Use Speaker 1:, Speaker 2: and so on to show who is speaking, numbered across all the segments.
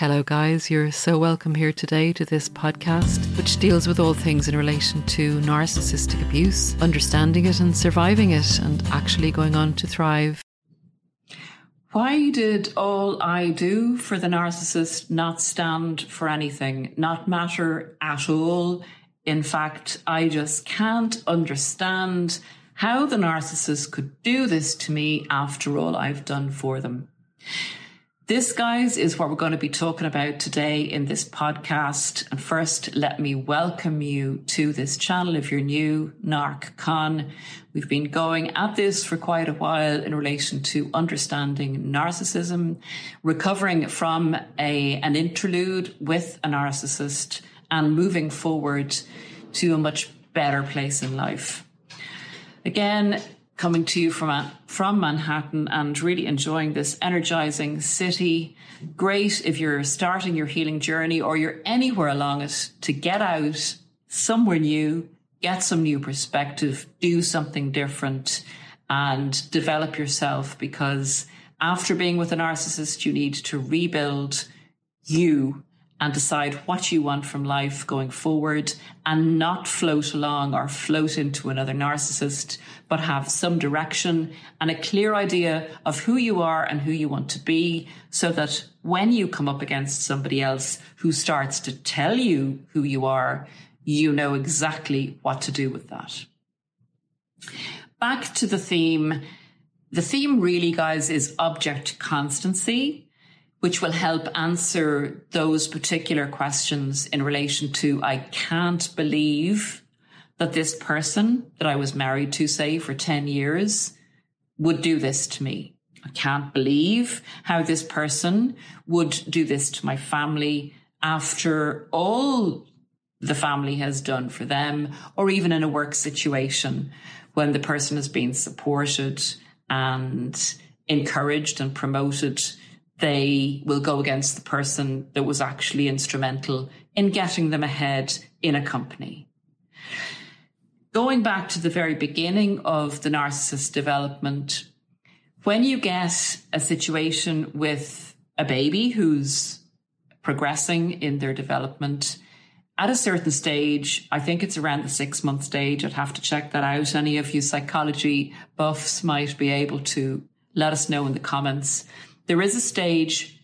Speaker 1: Hello, guys. You're so welcome here today to this podcast, which deals with all things in relation to narcissistic abuse, understanding it and surviving it, and actually going on to thrive.
Speaker 2: Why did all I do for the narcissist not stand for anything, not matter at all? In fact, I just can't understand how the narcissist could do this to me after all I've done for them. This, guys, is what we're going to be talking about today in this podcast. And first, let me welcome you to this channel if you're new, Narc Con. We've been going at this for quite a while in relation to understanding narcissism, recovering from a, an interlude with a narcissist, and moving forward to a much better place in life. Again, coming to you from, from Manhattan and really enjoying this energizing city. Great if you're starting your healing journey or you're anywhere along it to get out somewhere new, get some new perspective, do something different and develop yourself because after being with a narcissist, you need to rebuild you and decide what you want from life going forward and not float along or float into another narcissist, but have some direction and a clear idea of who you are and who you want to be so that when you come up against somebody else who starts to tell you who you are, you know exactly what to do with that. Back to the theme. The theme really, guys, is object constancy which will help answer those particular questions in relation to I can't believe that this person that I was married to, say, for 10 years would do this to me. I can't believe how this person would do this to my family after all the family has done for them, or even in a work situation when the person has been supported and encouraged and promoted they will go against the person that was actually instrumental in getting them ahead in a company. Going back to the very beginning of the narcissist development, when you get a situation with a baby who's progressing in their development, at a certain stage, I think it's around the six month stage. I'd have to check that out. Any of you psychology buffs might be able to let us know in the comments. There is a stage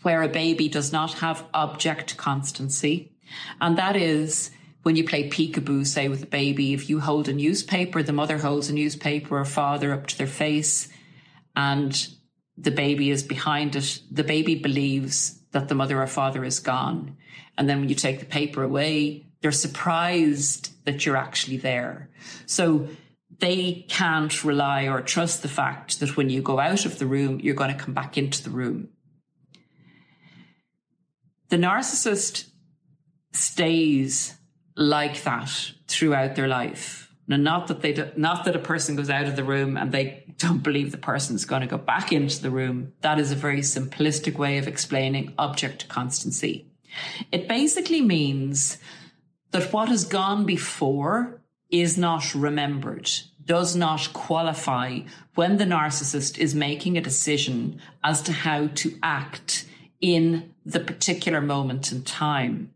Speaker 2: where a baby does not have object constancy. And that is when you play peekaboo, say with a baby, if you hold a newspaper, the mother holds a newspaper or father up to their face and the baby is behind it. The baby believes that the mother or father is gone. And then when you take the paper away, they're surprised that you're actually there. So they can't rely or trust the fact that when you go out of the room, you're going to come back into the room. The narcissist stays like that throughout their life. Now, not that they, do, not that a person goes out of the room and they don't believe the person's going to go back into the room. That is a very simplistic way of explaining object constancy. It basically means that what has gone before is not remembered does not qualify when the narcissist is making a decision as to how to act in the particular moment in time.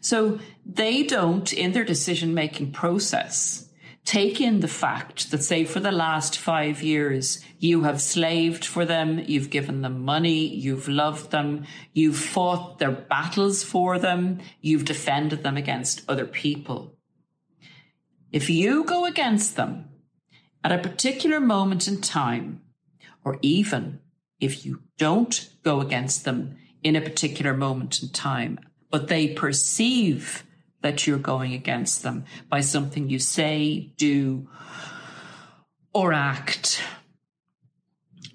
Speaker 2: So they don't, in their decision making process, take in the fact that, say, for the last five years, you have slaved for them, you've given them money, you've loved them, you've fought their battles for them, you've defended them against other people. If you go against them at a particular moment in time, or even if you don't go against them in a particular moment in time, but they perceive that you're going against them by something you say, do, or act,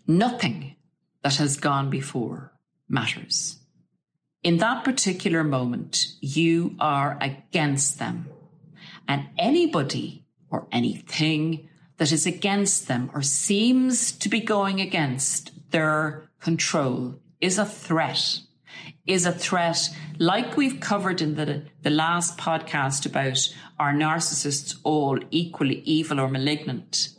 Speaker 2: nothing that has gone before matters. In that particular moment, you are against them. And anybody or anything that is against them or seems to be going against their control is a threat, is a threat like we've covered in the, the last podcast about are narcissists all equally evil or malignant?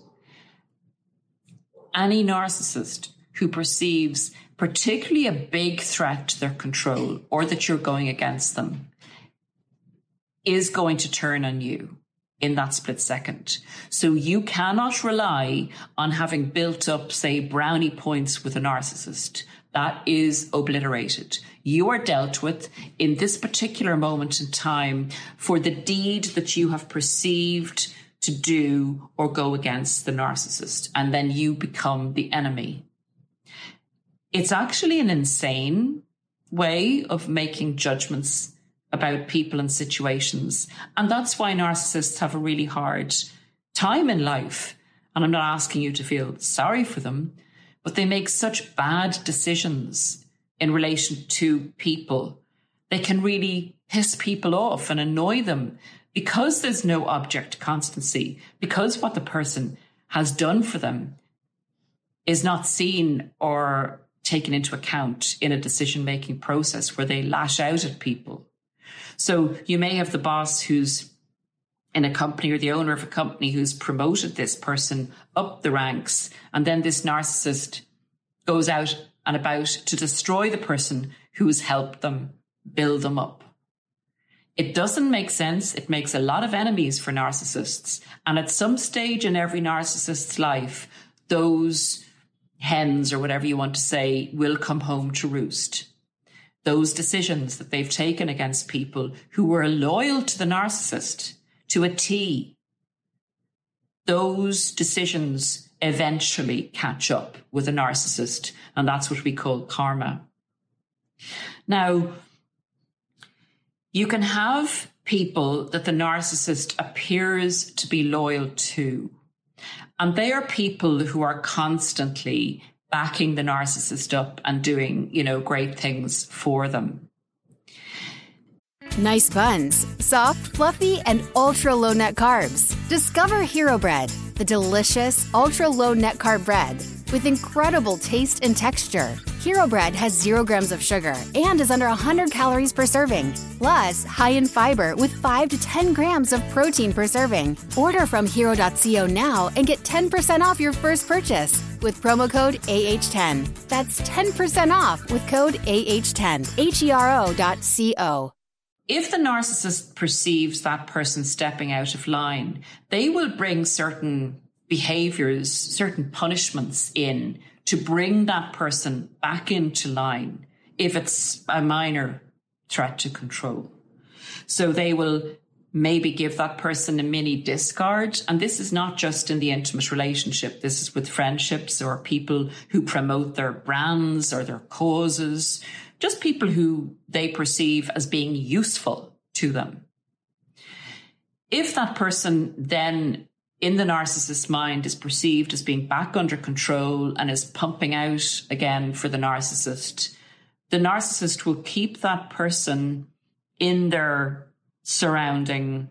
Speaker 2: Any narcissist who perceives particularly a big threat to their control or that you're going against them, is going to turn on you in that split second. So you cannot rely on having built up, say, brownie points with a narcissist. That is obliterated. You are dealt with in this particular moment in time for the deed that you have perceived to do or go against the narcissist. And then you become the enemy. It's actually an insane way of making judgments about people and situations. And that's why narcissists have a really hard time in life. And I'm not asking you to feel sorry for them, but they make such bad decisions in relation to people. They can really piss people off and annoy them because there's no object constancy, because what the person has done for them is not seen or taken into account in a decision making process where they lash out at people so you may have the boss who's in a company or the owner of a company who's promoted this person up the ranks. And then this narcissist goes out and about to destroy the person who has helped them build them up. It doesn't make sense. It makes a lot of enemies for narcissists. And at some stage in every narcissist's life, those hens or whatever you want to say will come home to roost those decisions that they've taken against people who were loyal to the narcissist to a T, those decisions eventually catch up with a narcissist. And that's what we call karma. Now, you can have people that the narcissist appears to be loyal to. And they are people who are constantly backing the narcissist up and doing, you know, great things for them.
Speaker 3: Nice buns, soft, fluffy, and ultra low net carbs. Discover Hero Bread, the delicious ultra low net carb bread with incredible taste and texture. Hero Bread has zero grams of sugar and is under 100 calories per serving, plus high in fiber with 5 to 10 grams of protein per serving. Order from hero.co now and get 10% off your first purchase with promo code AH10. That's 10% off with code AH10. H-E-R-O.co.
Speaker 2: If the narcissist perceives that person stepping out of line, they will bring certain behaviors, certain punishments in to bring that person back into line if it's a minor threat to control. So they will maybe give that person a mini discard. And this is not just in the intimate relationship. This is with friendships or people who promote their brands or their causes, just people who they perceive as being useful to them. If that person then in the narcissist's mind is perceived as being back under control and is pumping out again for the narcissist, the narcissist will keep that person in their surrounding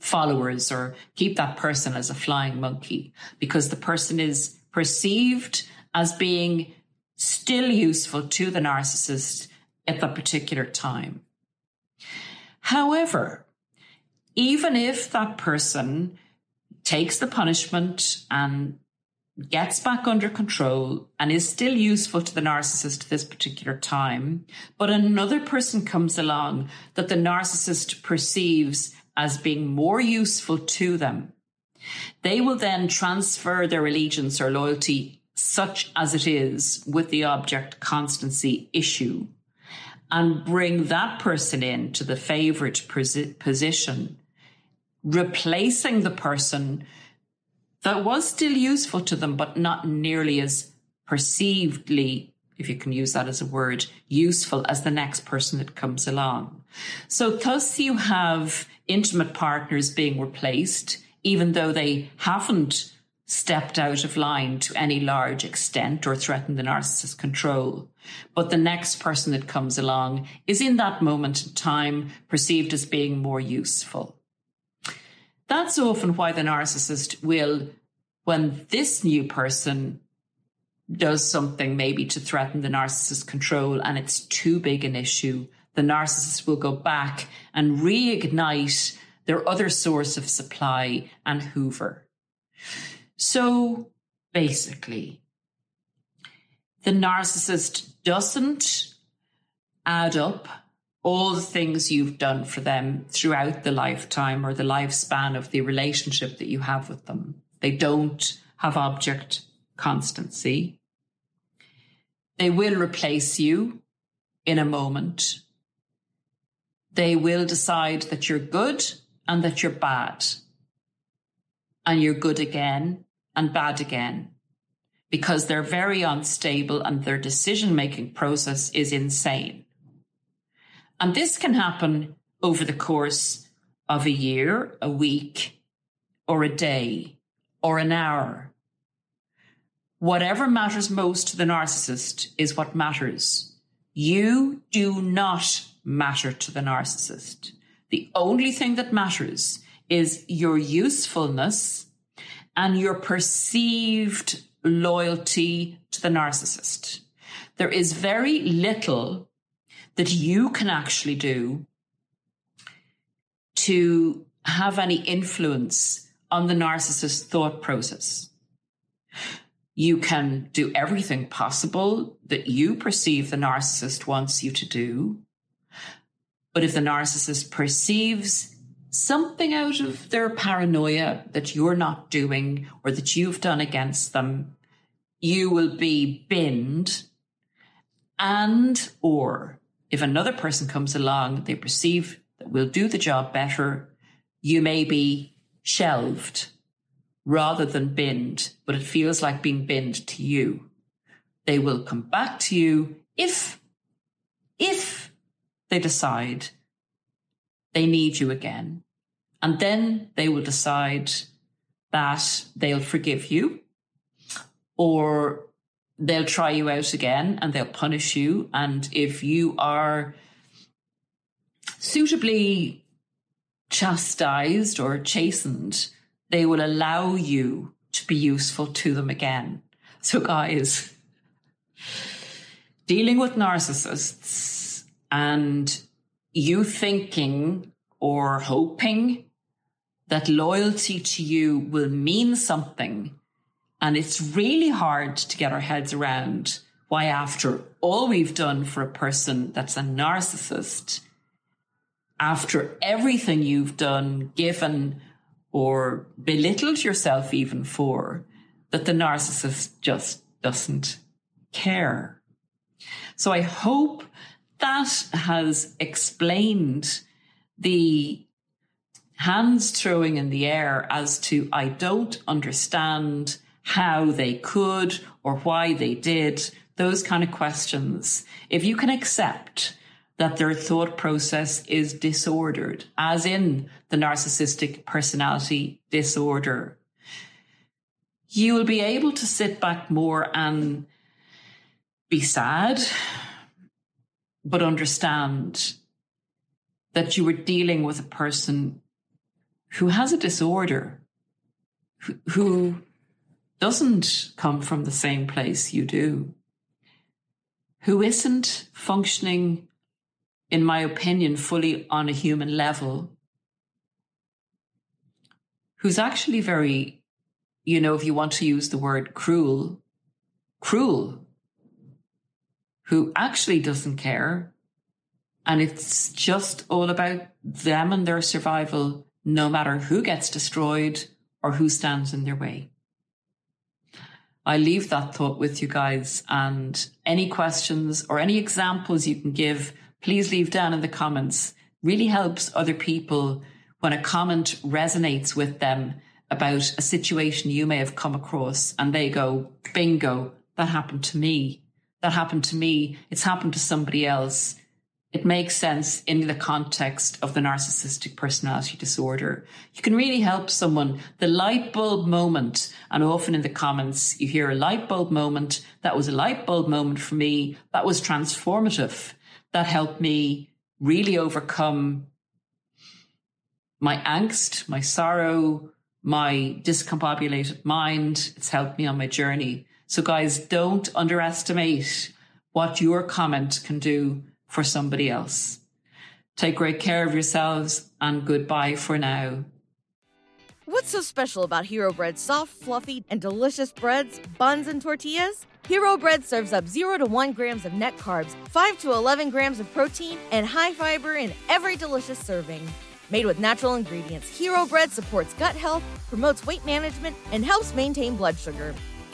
Speaker 2: followers or keep that person as a flying monkey because the person is perceived as being still useful to the narcissist at that particular time. However, even if that person takes the punishment and gets back under control and is still useful to the narcissist at this particular time, but another person comes along that the narcissist perceives as being more useful to them, they will then transfer their allegiance or loyalty, such as it is, with the object constancy issue and bring that person in to the favorite position, replacing the person that was still useful to them, but not nearly as perceivedly, if you can use that as a word, useful as the next person that comes along. So thus you have intimate partners being replaced, even though they haven't stepped out of line to any large extent or threatened the narcissist's control. But the next person that comes along is in that moment in time perceived as being more useful. That's often why the narcissist will, when this new person does something maybe to threaten the narcissist's control and it's too big an issue, the narcissist will go back and reignite their other source of supply and hoover. So basically, the narcissist doesn't add up all the things you've done for them throughout the lifetime or the lifespan of the relationship that you have with them. They don't have object constancy. They will replace you in a moment. They will decide that you're good and that you're bad. And you're good again and bad again because they're very unstable and their decision making process is insane. And this can happen over the course of a year, a week, or a day, or an hour. Whatever matters most to the narcissist is what matters. You do not matter to the narcissist. The only thing that matters is your usefulness and your perceived loyalty to the narcissist. There is very little that you can actually do to have any influence on the narcissist's thought process. You can do everything possible that you perceive the narcissist wants you to do. But if the narcissist perceives something out of their paranoia that you're not doing or that you've done against them, you will be binned and or if another person comes along, they perceive that will do the job better, you may be shelved rather than binned, but it feels like being binned to you. They will come back to you if, if they decide they need you again. And then they will decide that they'll forgive you or they'll try you out again and they'll punish you. And if you are suitably chastised or chastened, they will allow you to be useful to them again. So, guys, dealing with narcissists and you thinking or hoping that loyalty to you will mean something and it's really hard to get our heads around why, after all we've done for a person that's a narcissist, after everything you've done, given, or belittled yourself even for, that the narcissist just doesn't care. So I hope that has explained the hands throwing in the air as to I don't understand how they could or why they did, those kind of questions. If you can accept that their thought process is disordered, as in the narcissistic personality disorder, you will be able to sit back more and be sad, but understand that you were dealing with a person who has a disorder, who, doesn't come from the same place you do, who isn't functioning, in my opinion, fully on a human level, who's actually very, you know, if you want to use the word cruel, cruel, who actually doesn't care. And it's just all about them and their survival, no matter who gets destroyed or who stands in their way. I leave that thought with you guys and any questions or any examples you can give, please leave down in the comments. Really helps other people when a comment resonates with them about a situation you may have come across and they go, bingo, that happened to me. That happened to me. It's happened to somebody else it makes sense in the context of the narcissistic personality disorder. You can really help someone. The light bulb moment, and often in the comments, you hear a light bulb moment. That was a light bulb moment for me. That was transformative. That helped me really overcome my angst, my sorrow, my discombobulated mind. It's helped me on my journey. So, guys, don't underestimate what your comment can do for somebody else. Take great care of yourselves and goodbye for now.
Speaker 4: What's so special about Hero Bread's soft, fluffy, and delicious breads, buns, and tortillas? Hero Bread serves up 0 to 1 grams of net carbs, 5 to 11 grams of protein, and high fiber in every delicious serving. Made with natural ingredients, Hero Bread supports gut health, promotes weight management, and helps maintain blood sugar.